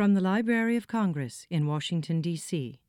From the Library of Congress in Washington, D.C.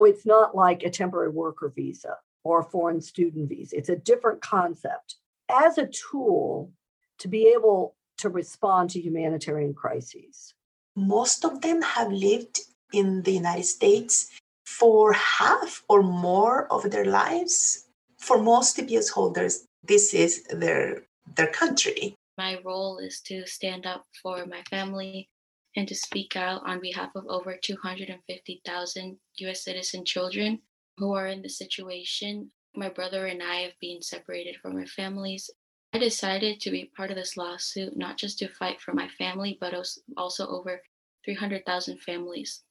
It's not like a temporary worker visa or a foreign student visa, it's a different concept. As a tool to be able to respond to humanitarian crises. Most of them have lived in the United States for half or more of their lives. For most TPS holders, this is their their country. My role is to stand up for my family and to speak out on behalf of over 250,000 US citizen children who are in the situation. My brother and I have been separated from our families. I decided to be part of this lawsuit, not just to fight for my family, but also over 300,000 families.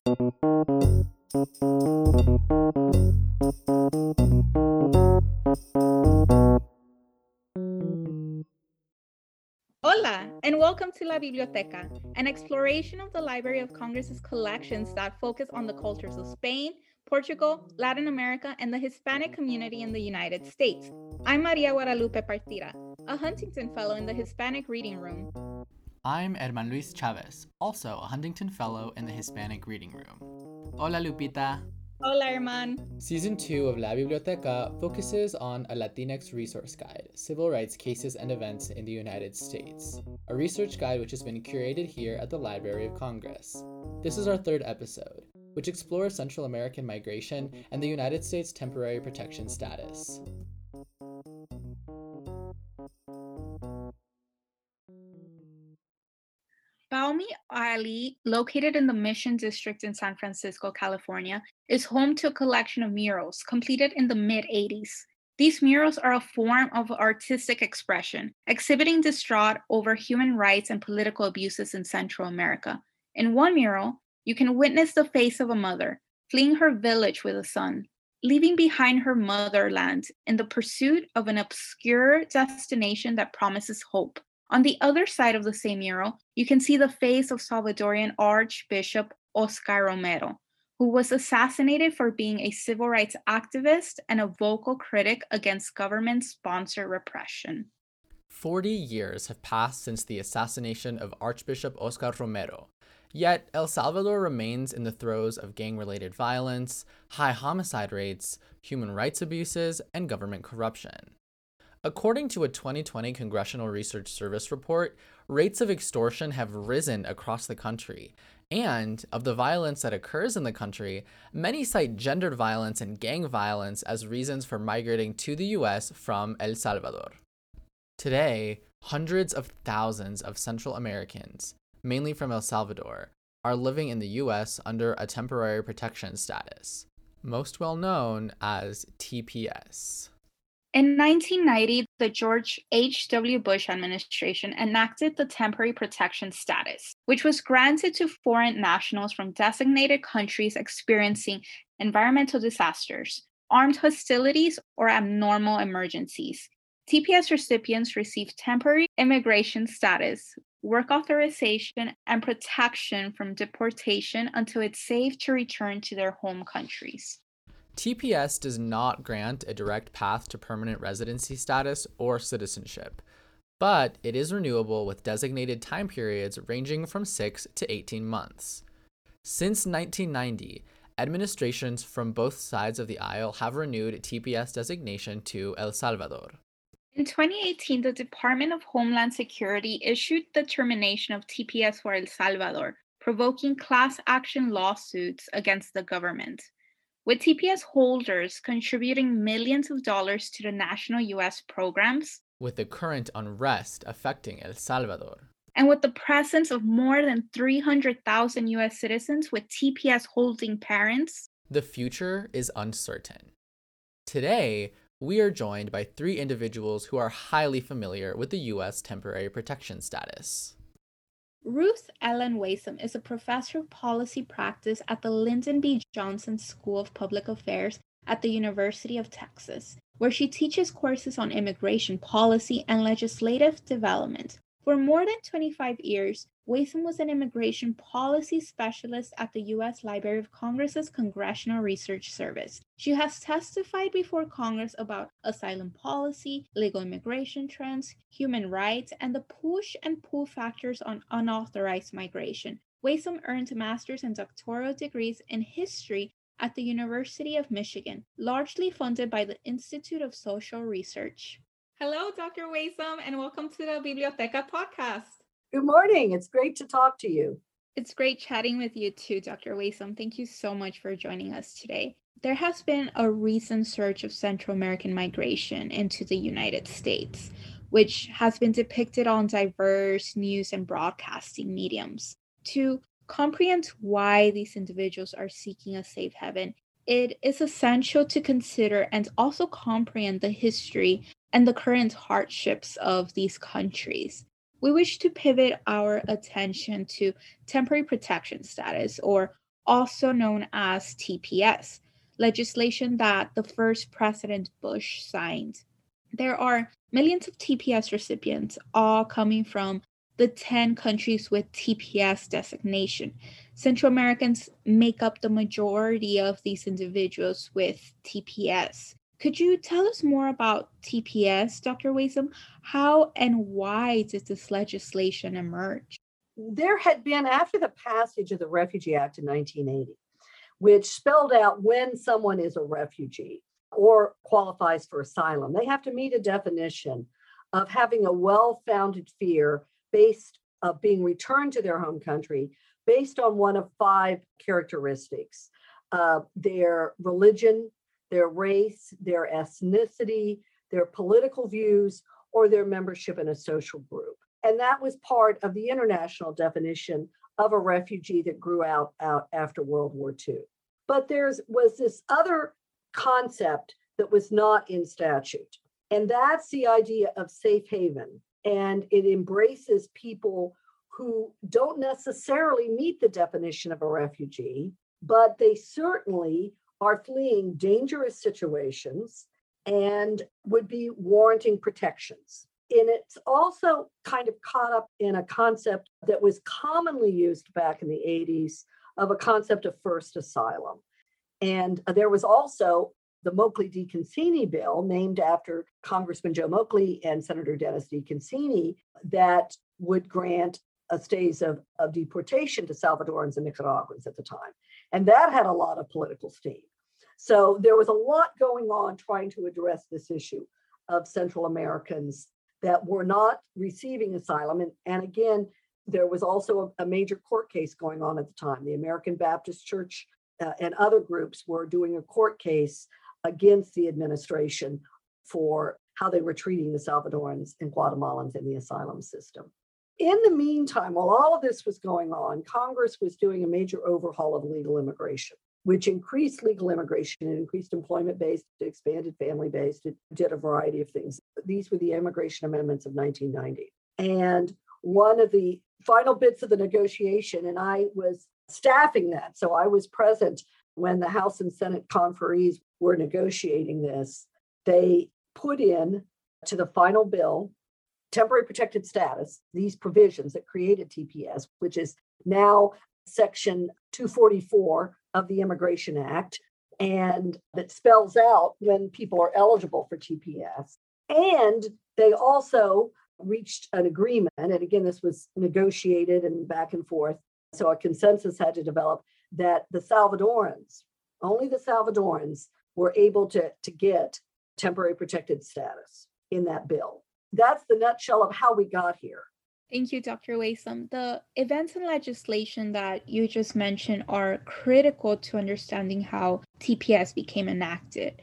Hola, and welcome to La Biblioteca, an exploration of the Library of Congress's collections that focus on the cultures of Spain, Portugal, Latin America, and the Hispanic community in the United States. I'm Maria Guadalupe Partida, a Huntington Fellow in the Hispanic Reading Room. I'm Herman Luis Chavez, also a Huntington Fellow in the Hispanic Reading Room. Hola, Lupita. Hola, Herman. Season 2 of La Biblioteca focuses on a Latinx resource guide, Civil Rights Cases and Events in the United States, a research guide which has been curated here at the Library of Congress. This is our third episode, which explores Central American migration and the United States temporary protection status. Located in the Mission District in San Francisco, California, is home to a collection of murals completed in the mid 80s. These murals are a form of artistic expression, exhibiting distraught over human rights and political abuses in Central America. In one mural, you can witness the face of a mother fleeing her village with a son, leaving behind her motherland in the pursuit of an obscure destination that promises hope. On the other side of the same mural, you can see the face of Salvadorian Archbishop Oscar Romero, who was assassinated for being a civil rights activist and a vocal critic against government sponsored repression. 40 years have passed since the assassination of Archbishop Oscar Romero, Yet, El Salvador remains in the throes of gang related violence, high homicide rates, human rights abuses, and government corruption. According to a 2020 Congressional Research Service report, rates of extortion have risen across the country. And of the violence that occurs in the country, many cite gendered violence and gang violence as reasons for migrating to the US from El Salvador. Today, hundreds of thousands of Central Americans, mainly from El Salvador, are living in the US under a temporary protection status, most well known as TPS. In 1990, the George H.W. Bush administration enacted the temporary protection status, which was granted to foreign nationals from designated countries experiencing environmental disasters, armed hostilities, or abnormal emergencies. TPS recipients receive temporary immigration status, work authorization, and protection from deportation until it's safe to return to their home countries. TPS does not grant a direct path to permanent residency status or citizenship, but it is renewable with designated time periods ranging from 6 to 18 months. Since 1990, administrations from both sides of the aisle have renewed TPS designation to El Salvador. In 2018, the Department of Homeland Security issued the termination of TPS for El Salvador, provoking class action lawsuits against the government with TPS holders contributing millions of dollars to the national US programs. With the current unrest affecting El Salvador. And with the presence of more than 300,000 US citizens with TPS holding parents, the future is uncertain. Today, we are joined by three individuals who are highly familiar with the US temporary protection status. Ruth Ellen Wasem is a professor of policy practice at the Lyndon B. Johnson School of Public Affairs at the University of Texas, where she teaches courses on immigration policy and legislative development. For more than 25 years, Wasem was an immigration policy specialist at the U.S. Library of Congress's Congressional Research Service. She has testified before Congress about asylum policy, legal immigration trends, human rights, and the push and pull factors on unauthorized migration. Wasem earned master's and doctoral degrees in history at the University of Michigan, largely funded by the Institute of Social Research. Hello, Dr. Wasem, and welcome to the Biblioteca podcast. Good morning. It's great to talk to you. It's great chatting with you too, Dr. Wasem. Thank you so much for joining us today. There has been a recent surge of Central American migration into the United States, which has been depicted on diverse news and broadcasting mediums. To comprehend why these individuals are seeking a safe haven, it is essential to consider and also comprehend the history and the current hardships of these countries. We wish to pivot our attention to temporary protection status, or also known as TPS, legislation that the first President Bush signed. There are millions of TPS recipients, all coming from the 10 countries with TPS designation. Central Americans make up the majority of these individuals with TPS. Could you tell us more about TPS, Dr. Wasem? How and why did this legislation emerge? There had been, after the passage of the Refugee Act in 1980, which spelled out when someone is a refugee or qualifies for asylum, they have to meet a definition of having a well founded fear based of being returned to their home country based on one of five characteristics uh, their religion, their race, their ethnicity, their political views, or their membership in a social group. And that was part of the international definition of a refugee that grew out, out after World War II. But there was this other concept that was not in statute, and that's the idea of safe haven and it embraces people who don't necessarily meet the definition of a refugee, but they certainly are fleeing dangerous situations and would be warranting protections. And it's also kind of caught up in a concept that was commonly used back in the 80s of a concept of first asylum. And there was also the Moakley DeConcini bill, named after Congressman Joe Moakley and Senator Dennis DeConcini, that would grant a stays of, of deportation to Salvadorans and Nicaraguans at the time. And that had a lot of political steam. So there was a lot going on trying to address this issue of Central Americans that were not receiving asylum. And, and again, there was also a, a major court case going on at the time. The American Baptist Church uh, and other groups were doing a court case against the administration for how they were treating the Salvadorans and Guatemalans in the asylum system. In the meantime, while all of this was going on, Congress was doing a major overhaul of legal immigration, which increased legal immigration, it increased employment based, expanded family based, it did a variety of things. These were the immigration amendments of 1990. And one of the final bits of the negotiation, and I was staffing that, so I was present when the House and Senate conferees were negotiating this, they put in to the final bill temporary protected status, these provisions that created TPS, which is now Section 244 of the Immigration Act, and that spells out when people are eligible for TPS. And they also reached an agreement, and again, this was negotiated and back and forth. So a consensus had to develop that the Salvadorans, only the Salvadorans, were able to, to get temporary protected status in that bill. That's the nutshell of how we got here. Thank you, Dr. Wasem. The events and legislation that you just mentioned are critical to understanding how TPS became enacted.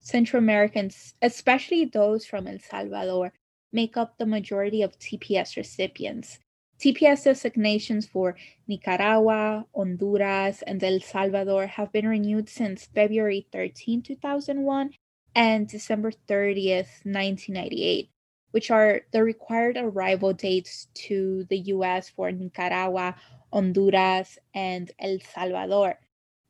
Central Americans, especially those from El Salvador, make up the majority of TPS recipients. TPS designations for Nicaragua, Honduras, and El Salvador have been renewed since February 13, 2001 and December 30th, 1998, which are the required arrival dates to the US for Nicaragua, Honduras, and El Salvador.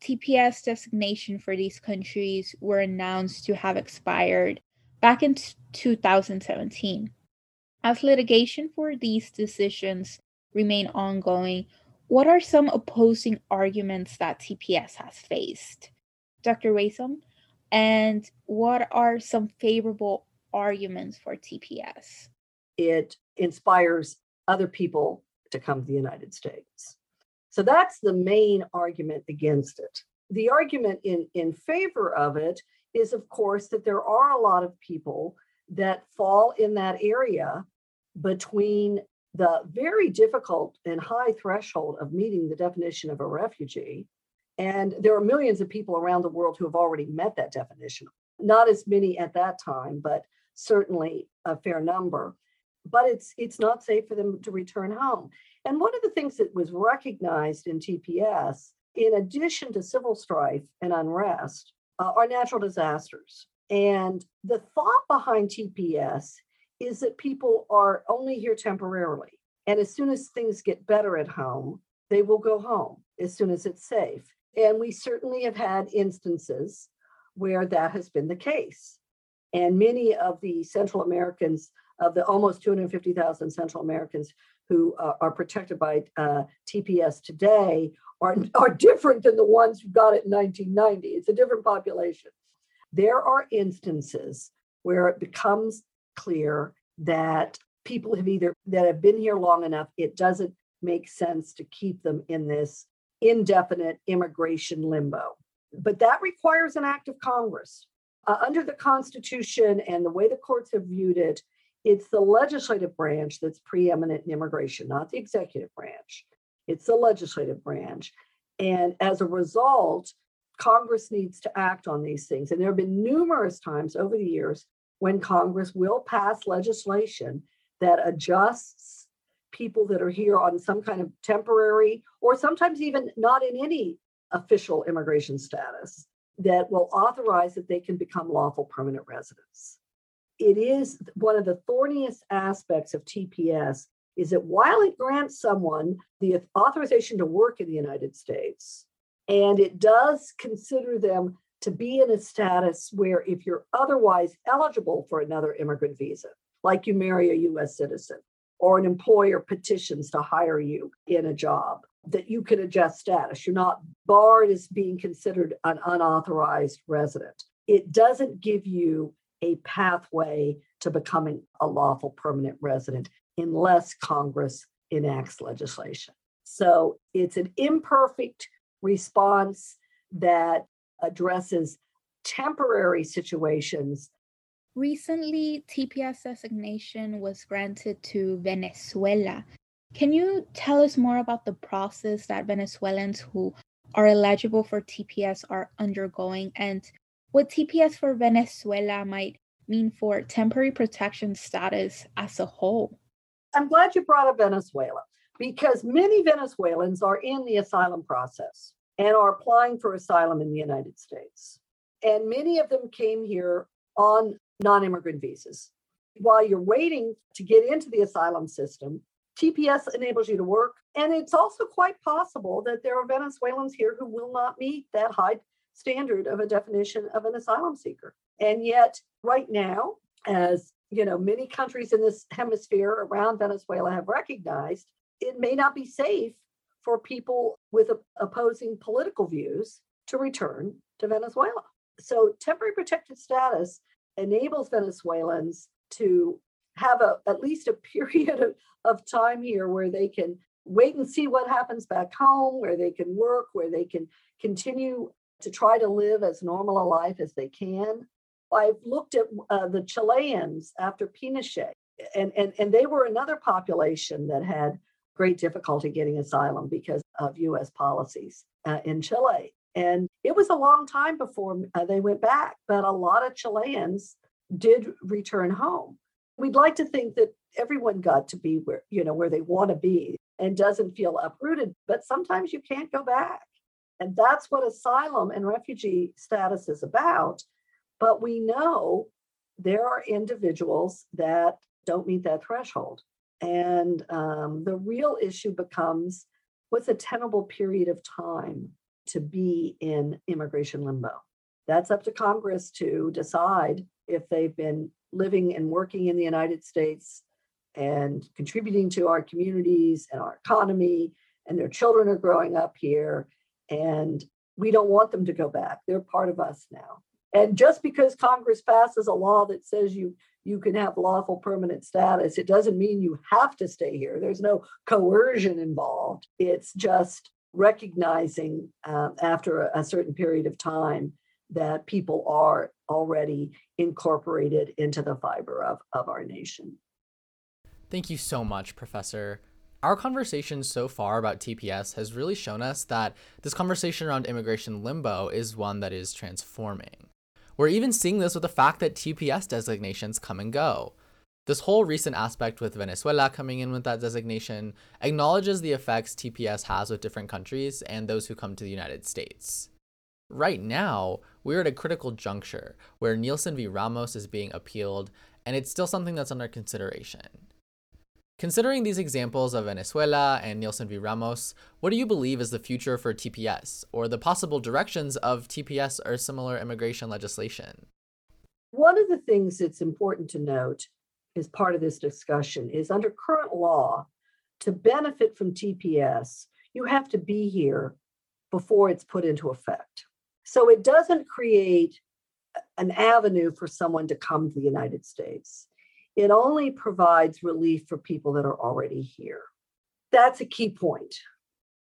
TPS designation for these countries were announced to have expired back in 2017. As litigation for these decisions remain ongoing, what are some opposing arguments that TPS has faced? Dr. Wasem, and what are some favorable arguments for TPS? It inspires other people to come to the United States. So that's the main argument against it. The argument in, in favor of it is, of course, that there are a lot of people that fall in that area between the very difficult and high threshold of meeting the definition of a refugee. And there are millions of people around the world who have already met that definition. Not as many at that time, but certainly a fair number. But it's it's not safe for them to return home. And one of the things that was recognized in TPS, in addition to civil strife and unrest, uh, are natural disasters. And the thought behind TPS is that people are only here temporarily. And as soon as things get better at home, they will go home as soon as it's safe. And we certainly have had instances where that has been the case. And many of the Central Americans, of the almost 250,000 Central Americans who uh, are protected by uh, TPS today, are, are different than the ones who got it in 1990. It's a different population. There are instances where it becomes clear that people have either that have been here long enough, it doesn't make sense to keep them in this indefinite immigration limbo. But that requires an act of Congress. Uh, under the Constitution and the way the courts have viewed it, it's the legislative branch that's preeminent in immigration, not the executive branch. It's the legislative branch. And as a result, Congress needs to act on these things. And there have been numerous times over the years when Congress will pass legislation that adjusts people that are here on some kind of temporary or sometimes even not in any official immigration status that will authorize that they can become lawful permanent residents. It is one of the thorniest aspects of TPS is that while it grants someone the authorization to work in the United States, and it does consider them to be in a status where if you're otherwise eligible for another immigrant visa, like you marry a US citizen, or an employer petitions to hire you in a job, that you can adjust status. You're not barred as being considered an unauthorized resident. It doesn't give you a pathway to becoming a lawful permanent resident unless Congress enacts legislation. So it's an imperfect response that addresses temporary situations. Recently, TPS designation was granted to Venezuela. Can you tell us more about the process that Venezuelans who are eligible for TPS are undergoing and what TPS for Venezuela might mean for temporary protection status as a whole? I'm glad you brought up Venezuela because many Venezuelans are in the asylum process and are applying for asylum in the United States. And many of them came here on non immigrant visas. While you're waiting to get into the asylum system, TPS enables you to work. And it's also quite possible that there are Venezuelans here who will not meet that high standard of a definition of an asylum seeker. And yet, right now, as you know, many countries in this hemisphere around Venezuela have recognized it may not be safe for people with opposing political views to return to Venezuela. So, temporary protected status enables Venezuelans to have a, at least a period of, of time here where they can wait and see what happens back home, where they can work, where they can continue to try to live as normal a life as they can. I've looked at uh, the Chileans after Pinochet, and, and, and they were another population that had great difficulty getting asylum because of US policies uh, in Chile. And it was a long time before uh, they went back, but a lot of Chileans did return home. We'd like to think that everyone got to be where, you know, where they want to be and doesn't feel uprooted, but sometimes you can't go back. And that's what asylum and refugee status is about. But we know there are individuals that don't meet that threshold. And um, the real issue becomes what's a tenable period of time to be in immigration limbo? That's up to Congress to decide if they've been living and working in the United States and contributing to our communities and our economy, and their children are growing up here. And we don't want them to go back. They're part of us now. And just because Congress passes a law that says you you can have lawful permanent status, it doesn't mean you have to stay here. There's no coercion involved. It's just recognizing uh, after a, a certain period of time that people are already incorporated into the fiber of, of our nation. Thank you so much, Professor. Our conversation so far about TPS has really shown us that this conversation around immigration limbo is one that is transforming. We're even seeing this with the fact that TPS designations come and go. This whole recent aspect with Venezuela coming in with that designation acknowledges the effects TPS has with different countries and those who come to the United States. Right now, we're at a critical juncture where Nielsen v. Ramos is being appealed, and it's still something that's under consideration. Considering these examples of Venezuela and Nielsen v. Ramos, what do you believe is the future for TPS, or the possible directions of TPS or similar immigration legislation? One of the things that's important to note as part of this discussion is under current law, to benefit from TPS, you have to be here before it's put into effect. So it doesn't create an avenue for someone to come to the United States. It only provides relief for people that are already here. That's a key point.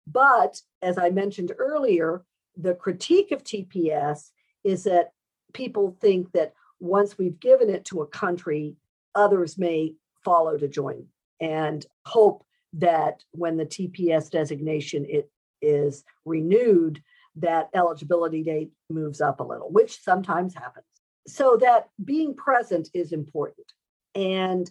But as I mentioned earlier, the critique of TPS is that people think that once we've given it to a country, others may follow to join and hope that when the TPS designation it is renewed, that eligibility date moves up a little, which sometimes happens. So that being present is important. And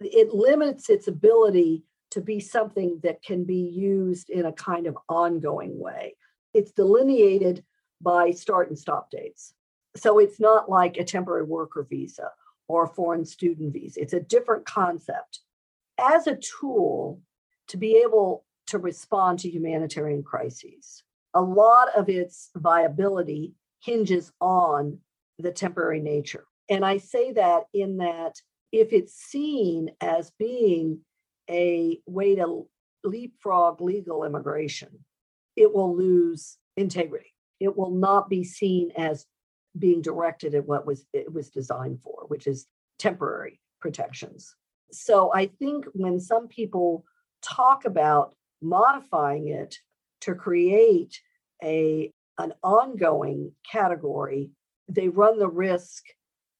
it limits its ability to be something that can be used in a kind of ongoing way. It's delineated by start and stop dates. So it's not like a temporary worker visa or a foreign student visa. It's a different concept. As a tool to be able to respond to humanitarian crises, a lot of its viability hinges on the temporary nature. And I say that in that if it's seen as being a way to leapfrog legal immigration, it will lose integrity. It will not be seen as being directed at what was it was designed for, which is temporary protections. So I think when some people talk about modifying it to create a an ongoing category, they run the risk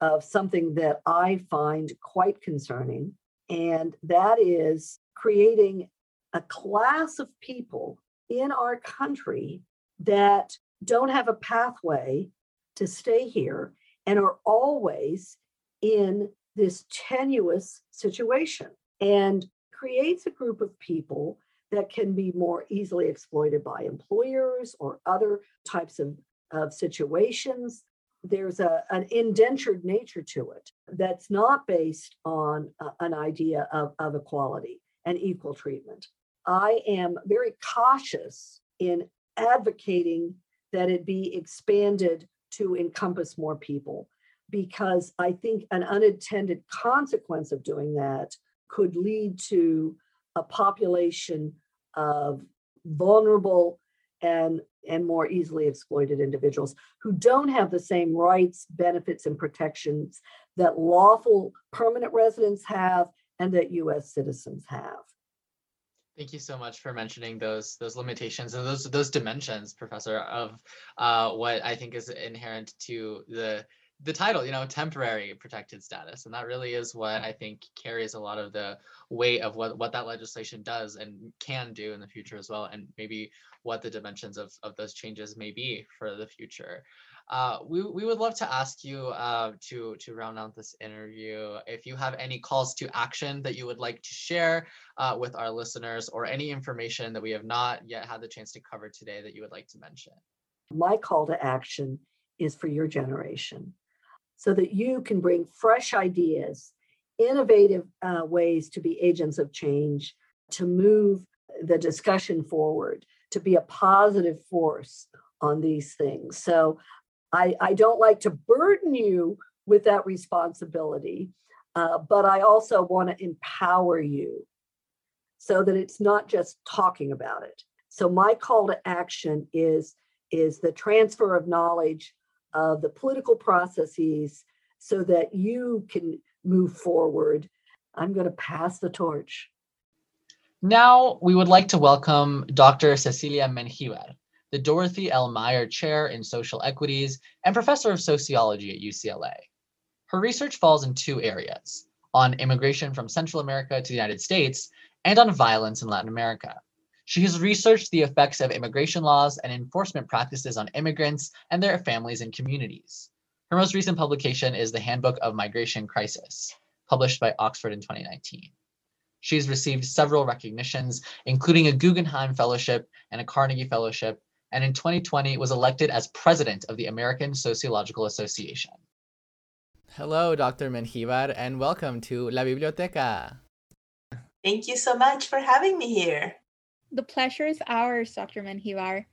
of something that I find quite concerning, and that is creating a class of people in our country that don't have a pathway to stay here and are always in this tenuous situation and creates a group of people that can be more easily exploited by employers or other types of, of situations. There's a, an indentured nature to it that's not based on an idea of, of equality and equal treatment. I am very cautious in advocating that it be expanded to encompass more people because I think an unintended consequence of doing that could lead to a population of vulnerable and and more easily exploited individuals who don't have the same rights, benefits, and protections that lawful permanent residents have and that US citizens have. Thank you so much for mentioning those those limitations and those those dimensions, Professor, of uh, what I think is inherent to the the title, you know, temporary protected status. And that really is what I think carries a lot of the weight of what, what that legislation does and can do in the future as well, and maybe what the dimensions of, of those changes may be for the future. Uh, we, we would love to ask you uh, to, to round out this interview if you have any calls to action that you would like to share uh, with our listeners or any information that we have not yet had the chance to cover today that you would like to mention. My call to action is for your generation so that you can bring fresh ideas, innovative uh, ways to be agents of change, to move the discussion forward, to be a positive force on these things. So I, I don't like to burden you with that responsibility, uh, but I also want to empower you so that it's not just talking about it. So my call to action is is the transfer of knowledge of the political processes so that you can move forward. I'm going to pass the torch. Now, we would like to welcome Dr. Cecilia Menjivar, the Dorothy L. Meyer Chair in Social Equities and Professor of Sociology at UCLA. Her research falls in two areas on immigration from Central America to the United States and on violence in Latin America. She has researched the effects of immigration laws and enforcement practices on immigrants and their families and communities. Her most recent publication is The Handbook of Migration Crisis, published by Oxford in 2019. She's received several recognitions, including a Guggenheim Fellowship and a Carnegie Fellowship, and in 2020 was elected as president of the American Sociological Association. Hello, Dr. Menjivar, and welcome to La Biblioteca. Thank you so much for having me here. The pleasure is ours, Dr. Menjivar.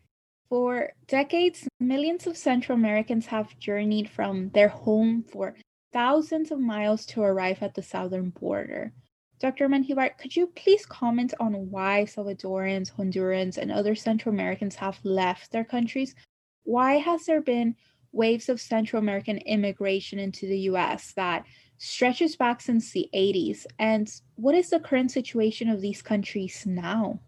For decades, millions of Central Americans have journeyed from their home for thousands of miles to arrive at the southern border. Dr. Menjivar, could you please comment on why Salvadorans, Hondurans, and other Central Americans have left their countries? Why has there been waves of Central American immigration into the US that stretches back since the 80s? And what is the current situation of these countries now?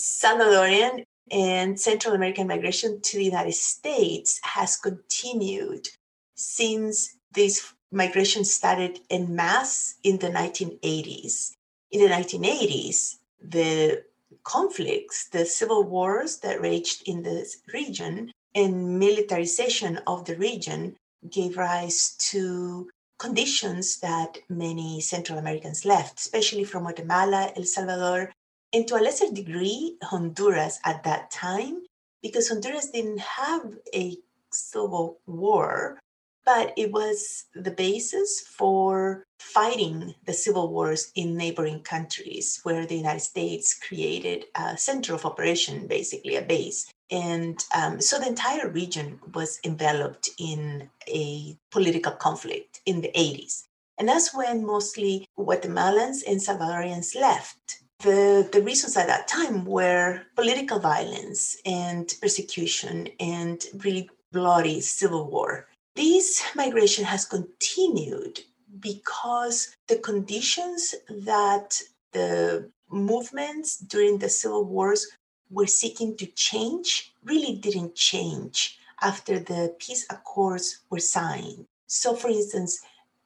Salvadorian and Central American migration to the United States has continued since this migration started en masse in the 1980s. In the 1980s, the conflicts, the civil wars that raged in this region, and militarization of the region gave rise to conditions that many Central Americans left, especially from Guatemala, El Salvador, and to a lesser degree, Honduras at that time, because Honduras didn't have a civil war, but it was the basis for fighting the civil wars in neighboring countries, where the United States created a center of operation, basically a base. And um, so the entire region was enveloped in a political conflict in the 80s. And that's when mostly Guatemalans and Salvadorians left the, the reasons at that time were political violence and persecution and really bloody civil war. This migration has continued because the conditions that the movements during the civil wars were seeking to change really didn't change after the peace accords were signed. So, for instance,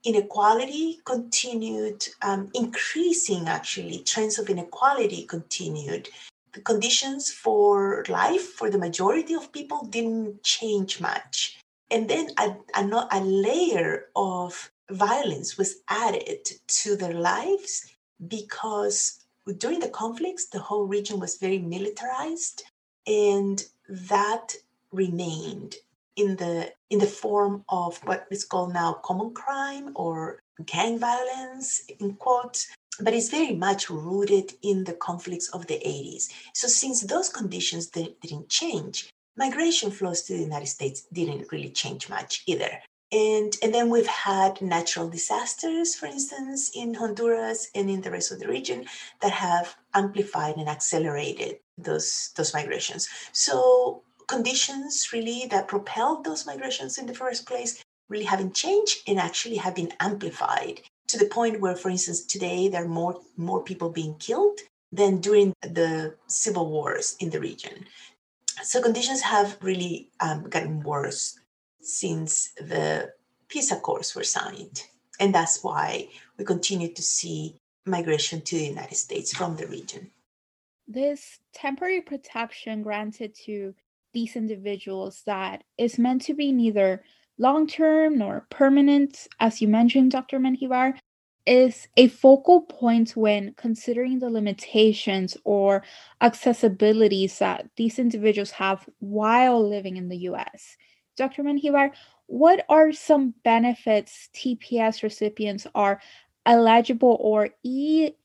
inequality continued um, increasing, actually, trends of inequality continued. The conditions for life for the majority of people didn't change much. And then a, a, a layer of violence was added to their lives because during the conflicts, the whole region was very militarized, and that remained in the in the form of what is called now common crime or gang violence in quotes but it's very much rooted in the conflicts of the 80s so since those conditions didn't change migration flows to the united states didn't really change much either. And and then we've had natural disasters for instance in honduras and in the rest of the region that have amplified and accelerated those those migrations. So conditions really that propelled those migrations in the first place really haven't changed and actually have been amplified to the point where, for instance, today there are more, more people being killed than during the civil wars in the region. So conditions have really um, gotten worse since the peace accords were signed. And that's why we continue to see migration to the United States from the region. This temporary protection granted to these individuals that is meant to be neither long term nor permanent, as you mentioned, Dr. Menjivar, is a focal point when considering the limitations or accessibilities that these individuals have while living in the US. Dr. Menjivar, what are some benefits TPS recipients are eligible or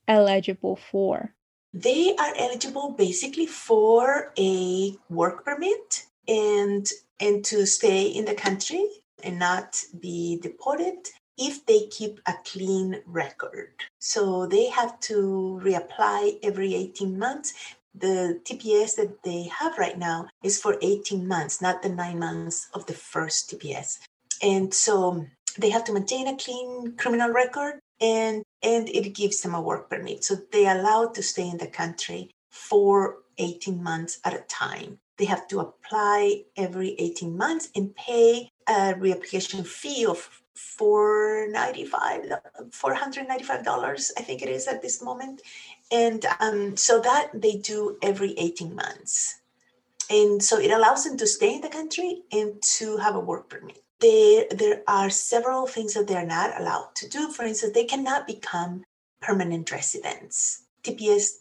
eligible for? They are eligible basically for a work permit and and to stay in the country and not be deported if they keep a clean record. So they have to reapply every 18 months. The TPS that they have right now is for 18 months, not the nine months of the first TPS. And so they have to maintain a clean criminal record and and it gives them a work permit. So they are allowed to stay in the country for 18 months at a time. They have to apply every 18 months and pay a reapplication fee of 495 $495 i think it is at this moment and um, so that they do every 18 months and so it allows them to stay in the country and to have a work permit there, there are several things that they're not allowed to do for instance they cannot become permanent residents tps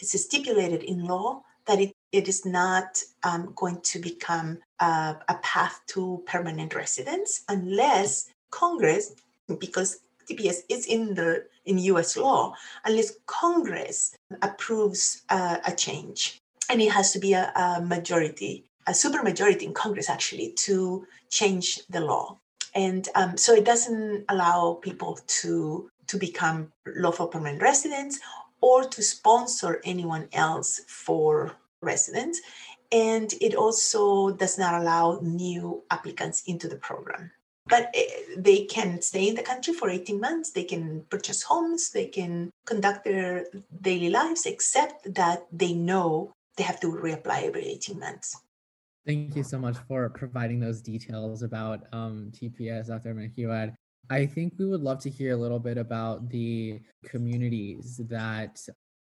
is stipulated in law that it, it is not um, going to become uh, a path to permanent residence unless Congress, because TPS is in the in U.S. law, unless Congress approves uh, a change, and it has to be a, a majority, a supermajority in Congress actually to change the law, and um, so it doesn't allow people to to become lawful permanent residents or to sponsor anyone else for residents. And it also does not allow new applicants into the program. But eh, they can stay in the country for 18 months. They can purchase homes. They can conduct their daily lives except that they know they have to reapply every 18 months thank you so much for providing those details about um, tps dr Menjivar. i think we would love to hear a little bit about the communities that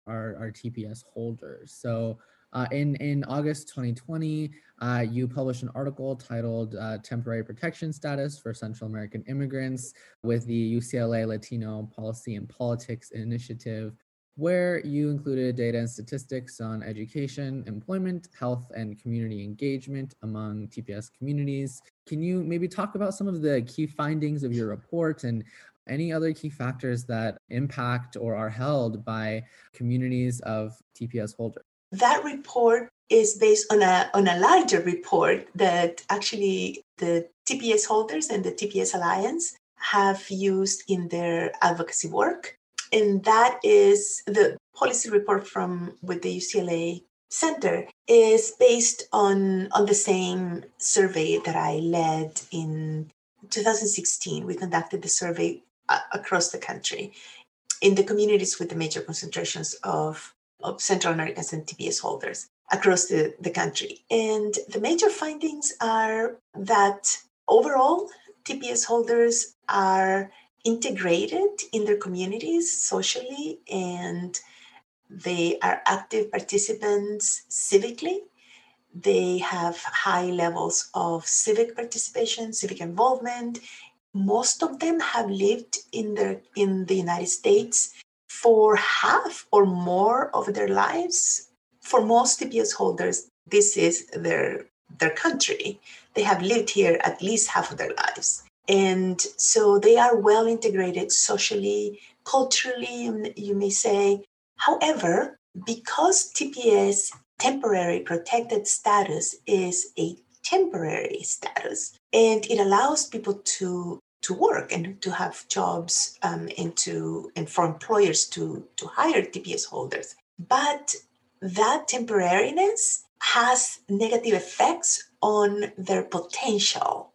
are, are tps holders so uh, in, in August 2020, uh, you published an article titled uh, Temporary Protection Status for Central American Immigrants with the UCLA Latino Policy and Politics Initiative, where you included data and statistics on education, employment, health, and community engagement among TPS communities. Can you maybe talk about some of the key findings of your report and any other key factors that impact or are held by communities of TPS holders? that report is based on a, on a larger report that actually the TPS holders and the TPS Alliance have used in their advocacy work. And that is the policy report from with the UCLA Center is based on, on the same survey that I led in 2016. We conducted the survey uh, across the country in the communities with the major concentrations of of Central Americans and TPS holders across the, the country. And the major findings are that overall, TPS holders are integrated in their communities socially and they are active participants civically. They have high levels of civic participation, civic involvement. Most of them have lived in the in the United States for half or more of their lives. For most TPS holders, this is their their country. They have lived here at least half of their lives. And so they are well integrated socially, culturally, you may say. However, because TPS temporary protected status is a temporary status and it allows people to to work and to have jobs um, and to and for employers to to hire TPS holders. But that temporariness has negative effects on their potential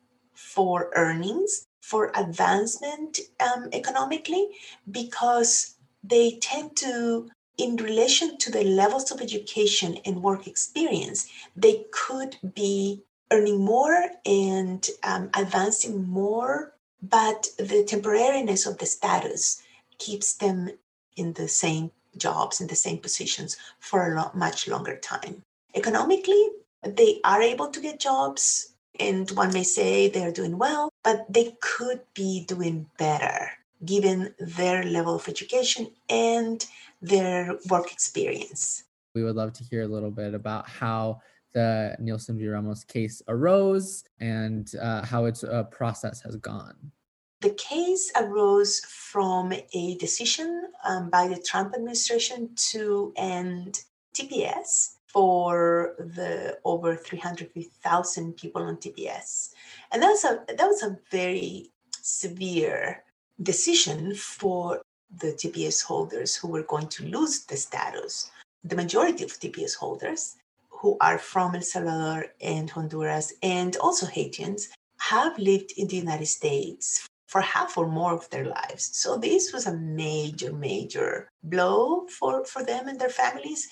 for earnings, for advancement um, economically, because they tend to, in relation to the levels of education and work experience, they could be earning more and um, advancing more but the temporariness of the status keeps them in the same jobs in the same positions for a much longer time. Economically they are able to get jobs and one may say they're doing well but they could be doing better given their level of education and their work experience we would love to hear a little bit about how the Nielsen v. Ramos case arose and uh, how its uh, process has gone. The case arose from a decision um, by the Trump administration to end TPS for the over 350,000 people on TPS. And that was a that was a very severe decision for the TPS holders who were going to lose the status. The majority of TPS holders who are from El Salvador and Honduras and also Haitians have lived in the United States for half or more of their lives. So this was a major, major blow for, for them and their families.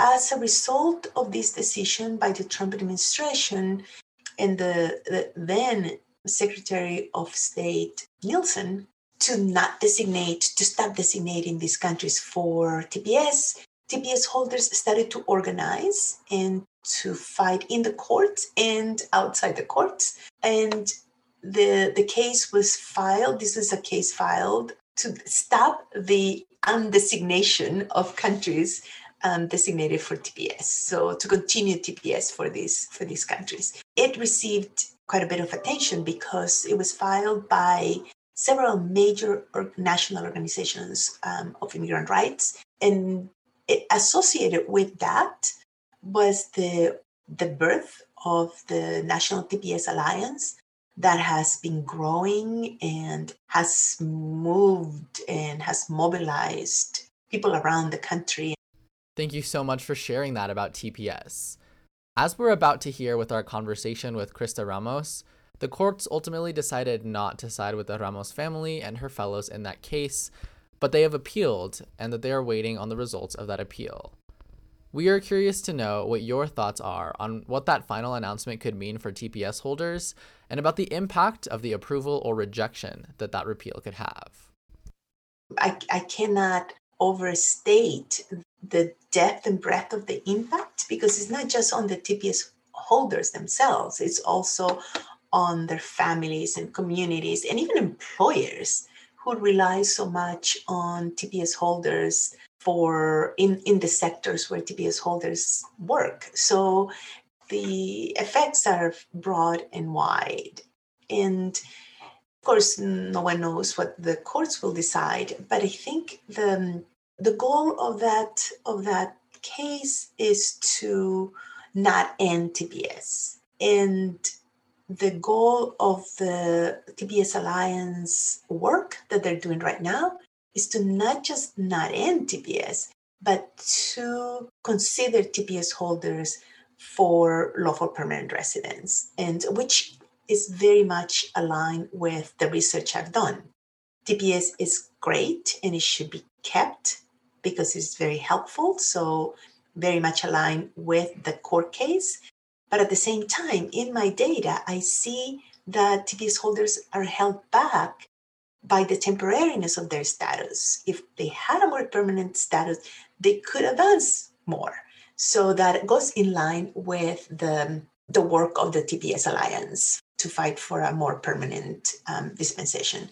As a result of this decision by the Trump administration and the, the then Secretary of State Nielsen to not designate, to stop designating these countries for TPS, TPS holders started to organize and to fight in the courts and outside the courts. And the, the case was filed. This is a case filed to stop the undesignation of countries um, designated for TPS. So to continue TPS for these for these countries, it received quite a bit of attention because it was filed by several major or national organizations um, of immigrant rights, and it, associated with that was the the birth of the National TPS Alliance that has been growing and has moved and has mobilized people around the country. Thank you so much for sharing that about TPS. As we're about to hear with our conversation with Crista Ramos, the courts ultimately decided not to side with the Ramos family and her fellows in that case, but they have appealed and that they are waiting on the results of that appeal. We are curious to know what your thoughts are on what that final announcement could mean for TPS holders and about the impact of the approval or rejection that that repeal could have. I, I cannot overstate the depth and breadth of the impact because it's not just on the TPS holders themselves, it's also on their families and communities and even employers who rely so much on TPS holders for in, in the sectors where TPS holders work. So the effects are broad and wide. And of course, no one knows what the courts will decide, but I think the, the goal of that, of that case is to not end TPS. And the goal of the TPS Alliance work that they're doing right now is to not just not end TPS, but to consider TPS holders for lawful permanent residence, and which is very much aligned with the research I've done. TPS is great and it should be kept because it's very helpful. So, very much aligned with the court case. But at the same time, in my data, I see that TPS holders are held back by the temporariness of their status. If they had a more permanent status, they could advance more. So that goes in line with the, the work of the TPS Alliance to fight for a more permanent um, dispensation.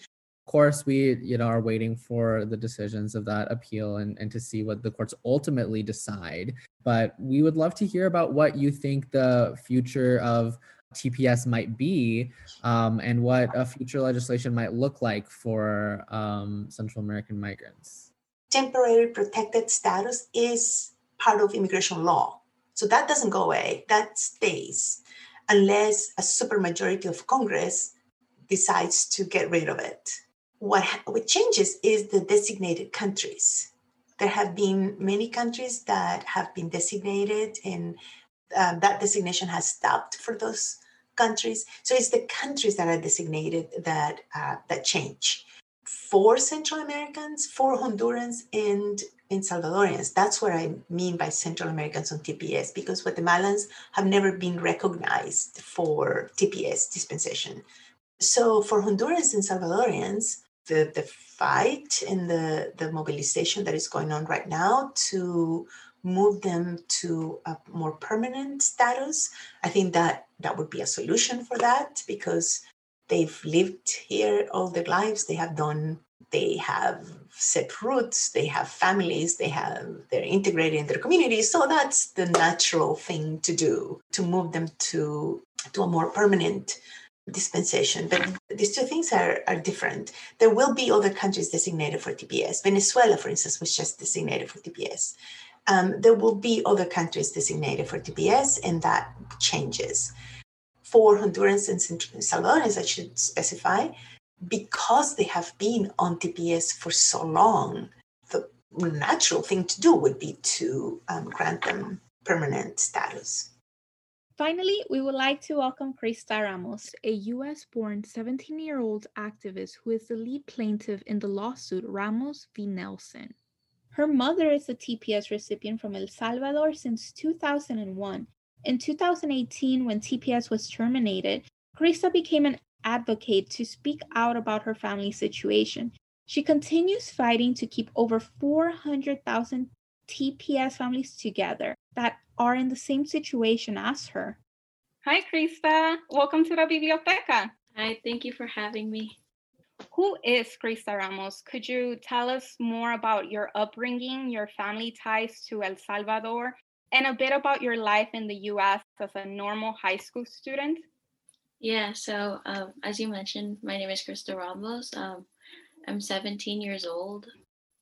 Of course, we you know are waiting for the decisions of that appeal and, and to see what the courts ultimately decide. But we would love to hear about what you think the future of TPS might be um, and what a future legislation might look like for um, Central American migrants. Temporary protected status is part of immigration law. So that doesn't go away, that stays unless a supermajority of Congress decides to get rid of it. What, what changes is the designated countries. There have been many countries that have been designated, and um, that designation has stopped for those countries. So it's the countries that are designated that uh, that change. For Central Americans, for Hondurans, and in Salvadorians. That's what I mean by Central Americans on TPS, because Guatemalans have never been recognized for TPS dispensation. So for Hondurans and Salvadorians, the, the fight and the, the mobilization that is going on right now to move them to a more permanent status, I think that that would be a solution for that because they've lived here all their lives. They have done they have set roots, they have families, they have they're integrated in their community. So that's the natural thing to do to move them to to a more permanent dispensation. But these two things are, are different. There will be other countries designated for TPS. Venezuela, for instance, was just designated for TPS. Um, there will be other countries designated for TPS, and that changes. For Hondurans and Salvadorans, I should specify, because they have been on TPS for so long, the natural thing to do would be to um, grant them permanent status. Finally, we would like to welcome Crista Ramos, a US born 17 year old activist who is the lead plaintiff in the lawsuit Ramos v. Nielsen. Her mother is a TPS recipient from El Salvador since 2001. In 2018, when TPS was terminated, Crista became an advocate to speak out about her family's situation. She continues fighting to keep over 400,000 TPS families together that are in the same situation as her. Hi, Crista. Welcome to the Biblioteca. Hi, thank you for having me. Who is Crista Ramos? Could you tell us more about your upbringing, your family ties to El Salvador, and a bit about your life in the US as a normal high school student? Yeah, so um, as you mentioned, my name is Crista Ramos. Um, I'm 17 years old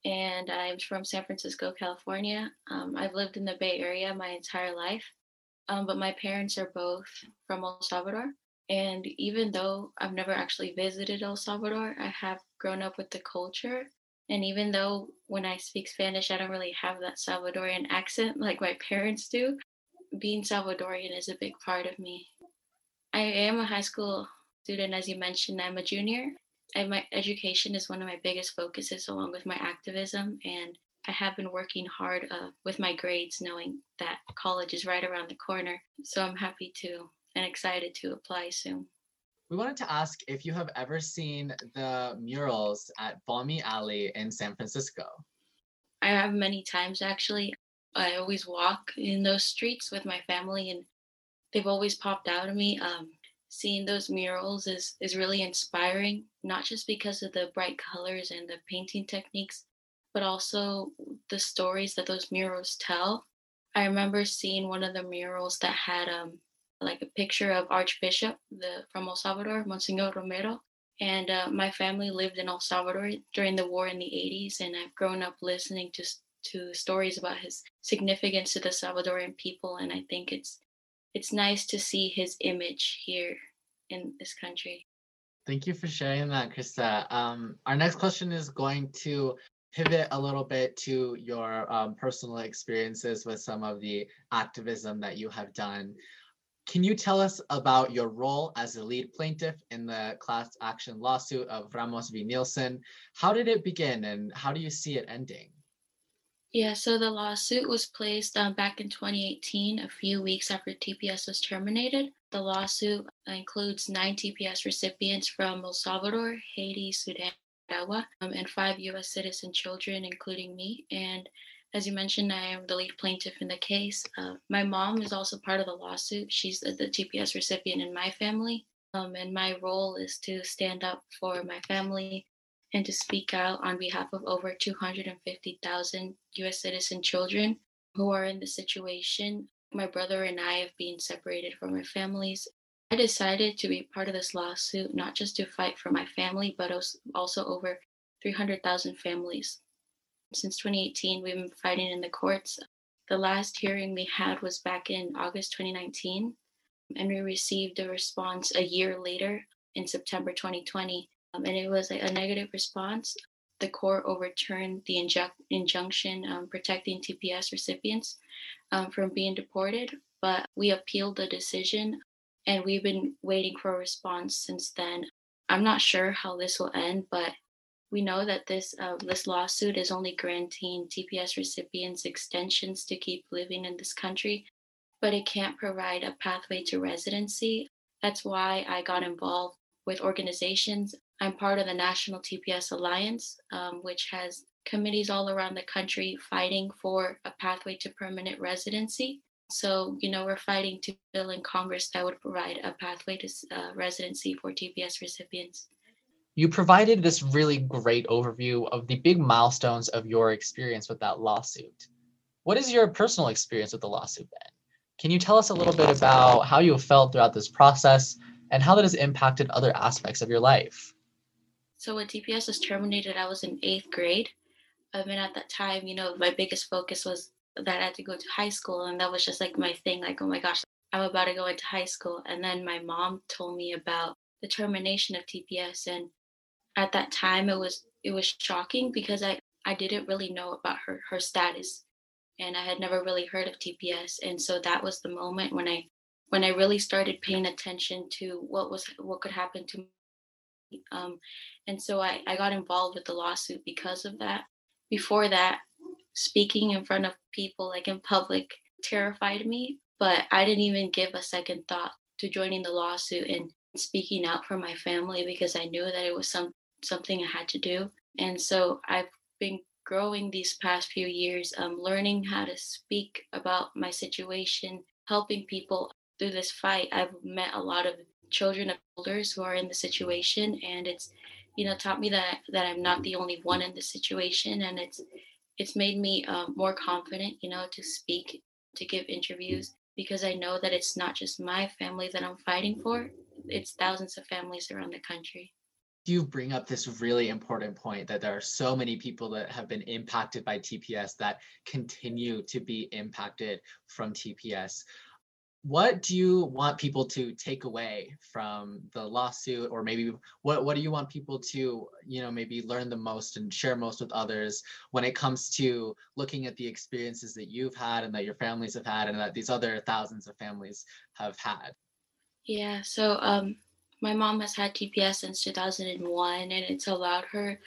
and I'm from San Francisco, California. Um, I've lived in the Bay Area my entire life, um, but my parents are both from El Salvador. And even though I've never actually visited El Salvador, I have grown up with the culture. And even though when I speak Spanish, I don't really have that Salvadorian accent like my parents do, being Salvadorian is a big part of me. I am a high school student, as you mentioned. I'm a junior, and my education is one of my biggest focuses along with my activism and i have been working hard uh, with my grades knowing that college is right around the corner so i'm happy to and excited to apply soon we wanted to ask if you have ever seen the murals at Balmy Alley in San Francisco. I have many times actually. I always walk in those streets with my family, and they've always popped out at me. Um, seeing those murals is is really inspiring not just because of the bright colors and the painting techniques but also the stories that those murals tell. I remember seeing one of the murals that had um like a picture of archbishop the from el salvador monsignor romero and uh, my family lived in el salvador during the war in the 80s and i've grown up listening to to stories about his significance to the salvadoran people and i think it's it's nice to see his image here in this country. Thank you for sharing that, Crista. Um, our next question is going to pivot a little bit to your um, personal experiences with some of the activism that you have done. Can you tell us about your role as a lead plaintiff in the class action lawsuit of Ramos v. Nielsen? How did it begin and how do you see it ending? Yeah, so the lawsuit was placed um, back in 2018, a few weeks after TPS was terminated. The lawsuit includes nine TPS recipients from El Salvador, Haiti, Sudan, um, and five U.S. citizen children, including me. And as you mentioned, I am the lead plaintiff in the case. Uh, my mom is also part of the lawsuit. She's the, the TPS recipient in my family. Um, and my role is to stand up for my family and to speak out on behalf of over 250,000 US citizen children who are in the situation. My brother and I have been separated from our families. I decided to be part of this lawsuit, not just to fight for my family, but also over 300,000 families. Since 2018, we've been fighting in the courts. The last hearing we had was back in August 2019, and we received a response a year later in September 2020 um, and it was a, a, negative response. The court overturned the inju- injunction um, protecting TPS recipients um, from being deported, but we appealed the decision and we've been waiting for a response since then. I'm not sure how this will end, but we know that this uh, this lawsuit is only granting TPS recipients extensions to keep living in this country, but it can't provide a pathway to residency. That's why I got involved with organizations I'm part of the National TPS Alliance, um, which has committees all around the country fighting for a pathway to permanent residency. So, you know, we're fighting to bill in Congress that would provide a pathway to uh, residency for TPS recipients. You provided this really great overview of the big milestones of your experience with that lawsuit. What is your personal experience with the lawsuit then? Can you tell us a little bit about how you felt throughout this process and how that has impacted other aspects of your life? So when TPS was terminated, I was in eighth grade. I mean, at that time, you know, my biggest focus was that I had to go to high school, and that was just like my thing. Like, oh my gosh, I'm about to go into high school. And then my mom told me about the termination of TPS, and at that time, it was it was shocking because I I didn't really know about her her status, and I had never really heard of TPS, and so that was the moment when I when I really started paying attention to what was what could happen to. Um, and so I, I got involved with the lawsuit because of that. Before that, speaking in front of people like in public terrified me, but I didn't even give a second thought to joining the lawsuit and speaking out for my family because I knew that it was some something I had to do. And so I've been growing these past few years, um, learning how to speak about my situation, helping people through this fight. I've met a lot of children of elders who are in the situation, and it's you know taught me that that I'm not the only one in the situation, and it's it's made me um, more confident, you know, to speak, to give interviews because I know that it's not just my family that I'm fighting for; it's thousands of families around the country you bring up this really important point that there are so many people that have been impacted by TPS that continue to be impacted from TPS. What do you want people to take away from the lawsuit or maybe what what do you want people to, you know, maybe learn the most and share most with others when it comes to looking at the experiences that you've had and that your families have had and that these other thousands of families have had? Yeah, so um my mom has had TPS since 2001, and it's allowed her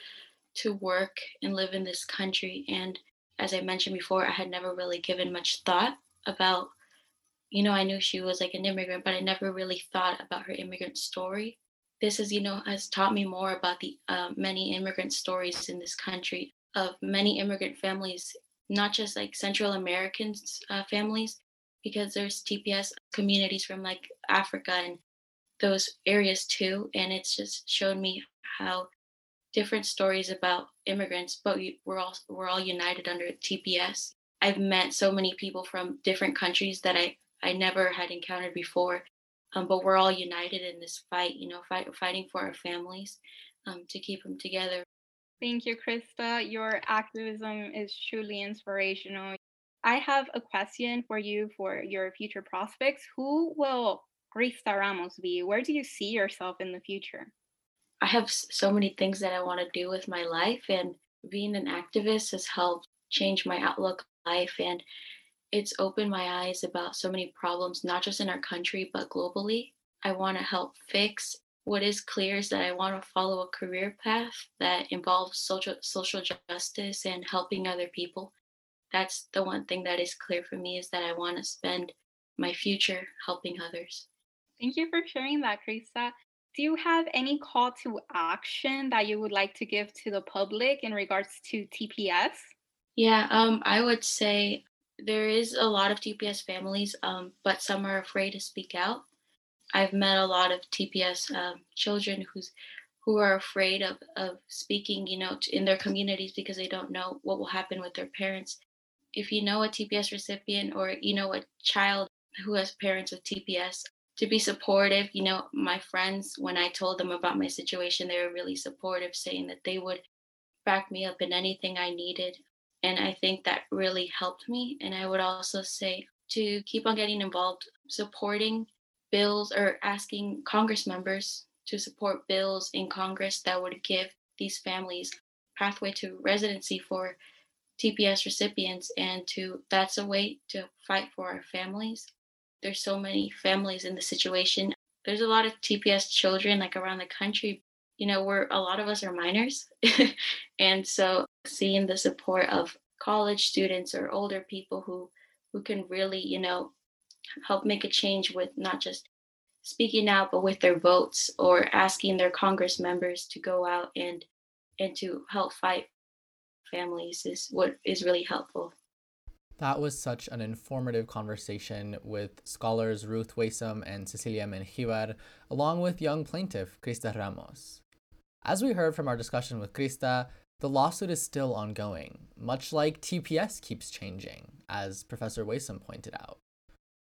to work and live in this country. And as I mentioned before, I had never really given much thought about, you know, I knew she was like an immigrant, but I never really thought about her immigrant story. This is, you know, has taught me more about the uh, many immigrant stories in this country of many immigrant families, not just like Central American uh, families, because there's TPS communities from like Africa and those areas too and it's just shown me how different stories about immigrants but we, we're all we're all united under tps i've met so many people from different countries that i i never had encountered before um, but we're all united in this fight you know fight, fighting for our families um, to keep them together thank you crista your activism is truly inspirational i have a question for you for your future prospects who will Crista Ramos be? Where do you see yourself in the future? I have so many things that I want to do with my life, and being an activist has helped change my outlook on life. And it's opened my eyes about so many problems, not just in our country, but globally. I want to help fix. What is clear is that I want to follow a career path that involves social social justice and helping other people. That's the one thing that is clear for me is that I want to spend my future helping others. Thank you for sharing that, Crista. Do you have any call to action that you would like to give to the public in regards to TPS? Yeah, um, I would say there is a lot of TPS families, um, but some are afraid to speak out. I've met a lot of TPS um, children who's who are afraid of of speaking, you know, in their communities because they don't know what will happen with their parents. If you know a TPS recipient or you know a child who has parents with TPS, to be supportive. You know, my friends, when I told them about my situation, they were really supportive, saying that they would back me up in anything I needed. And I think that really helped me. And I would also say to keep on getting involved, supporting bills or asking Congress members to support bills in Congress that would give these families pathway to residency for TPS recipients and to that's a way to fight for our families there's so many families in the situation. There's a lot of TPS children like around the country. You know, we're a lot of us are minors. and so seeing the support of college students or older people who who can really, you know, help make a change with not just speaking out but with their votes or asking their congress members to go out and and to help fight families is what is really helpful that was such an informative conversation with scholars Ruth Wasem and Cecilia Menjivar, along with young plaintiff Crista Ramos. As we heard from our discussion with Crista, the lawsuit is still ongoing, much like TPS keeps changing, as Professor Wasem pointed out.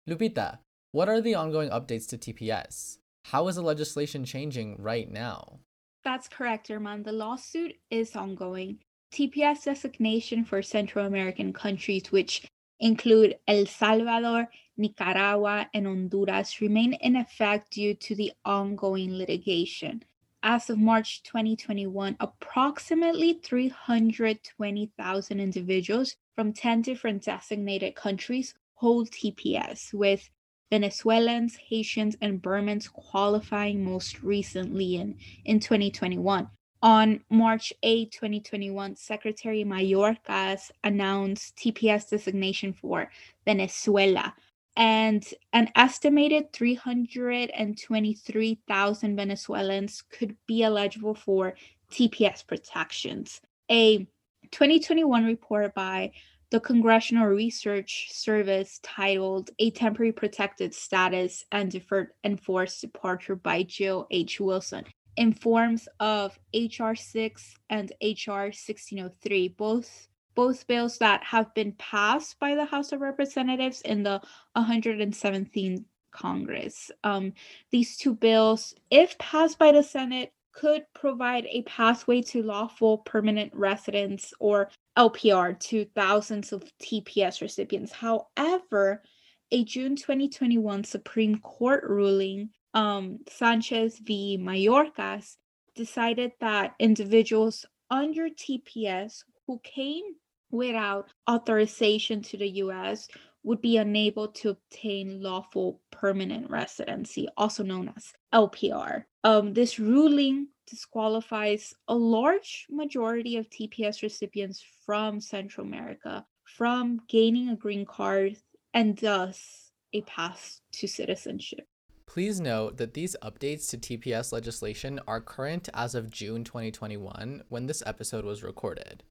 Lupita, what are the ongoing updates to TPS? How is the legislation changing right now? That's correct, Herman. The lawsuit is ongoing. TPS designation for Central American countries, which include El Salvador, Nicaragua, and Honduras, remain in effect due to the ongoing litigation. As of March 2021, approximately 320,000 individuals from 10 different designated countries hold TPS, with Venezuelans, Haitians, and Burmans qualifying most recently in, in 2021. On March 8, 2021, Secretary Mayorkas announced TPS designation for Venezuela, and an estimated 323,000 Venezuelans could be eligible for TPS protections. A 2021 report by the Congressional Research Service titled A Temporary Protected Status and Deferred Enforced Departure by Jill H. Wilson informs of HR 6 and HR 1603, both both bills that have been passed by the House of Representatives in the 117th Congress. Um, these two bills, if passed by the Senate, could provide a pathway to lawful permanent residence or LPR to thousands of TPS recipients. However, a June 2021 Supreme Court ruling, um, Sanchez v. Mayorkas, decided that individuals under TPS who came without authorization to the US would be unable to obtain lawful permanent residency, also known as LPR. Um, this ruling disqualifies a large majority of TPS recipients from Central America from gaining a green card and thus a path to citizenship. Please note that these updates to TPS legislation are current as of June 2021 when this episode was recorded.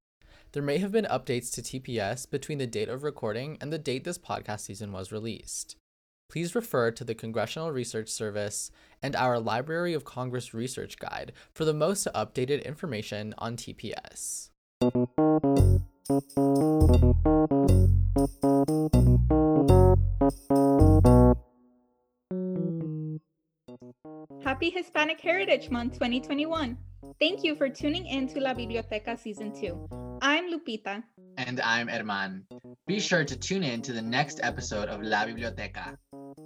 There may have been updates to TPS between the date of recording and the date this podcast season was released. Please refer to the Congressional Research Service and our Library of Congress Research Guide for the most updated information on TPS. Happy Hispanic Heritage Month 2021. Thank you for tuning in to La Biblioteca Season 2. I'm Lupita. And I'm Herman. Be sure to tune in to the next episode of La Biblioteca.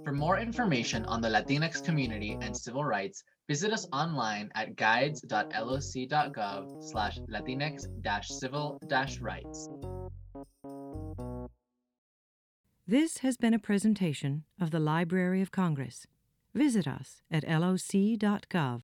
For more information on the Latinx community and civil rights, visit us online at guides.loc.gov slash latinx-civil-rights. This has been a presentation of the Library of Congress. Visit us at loc.gov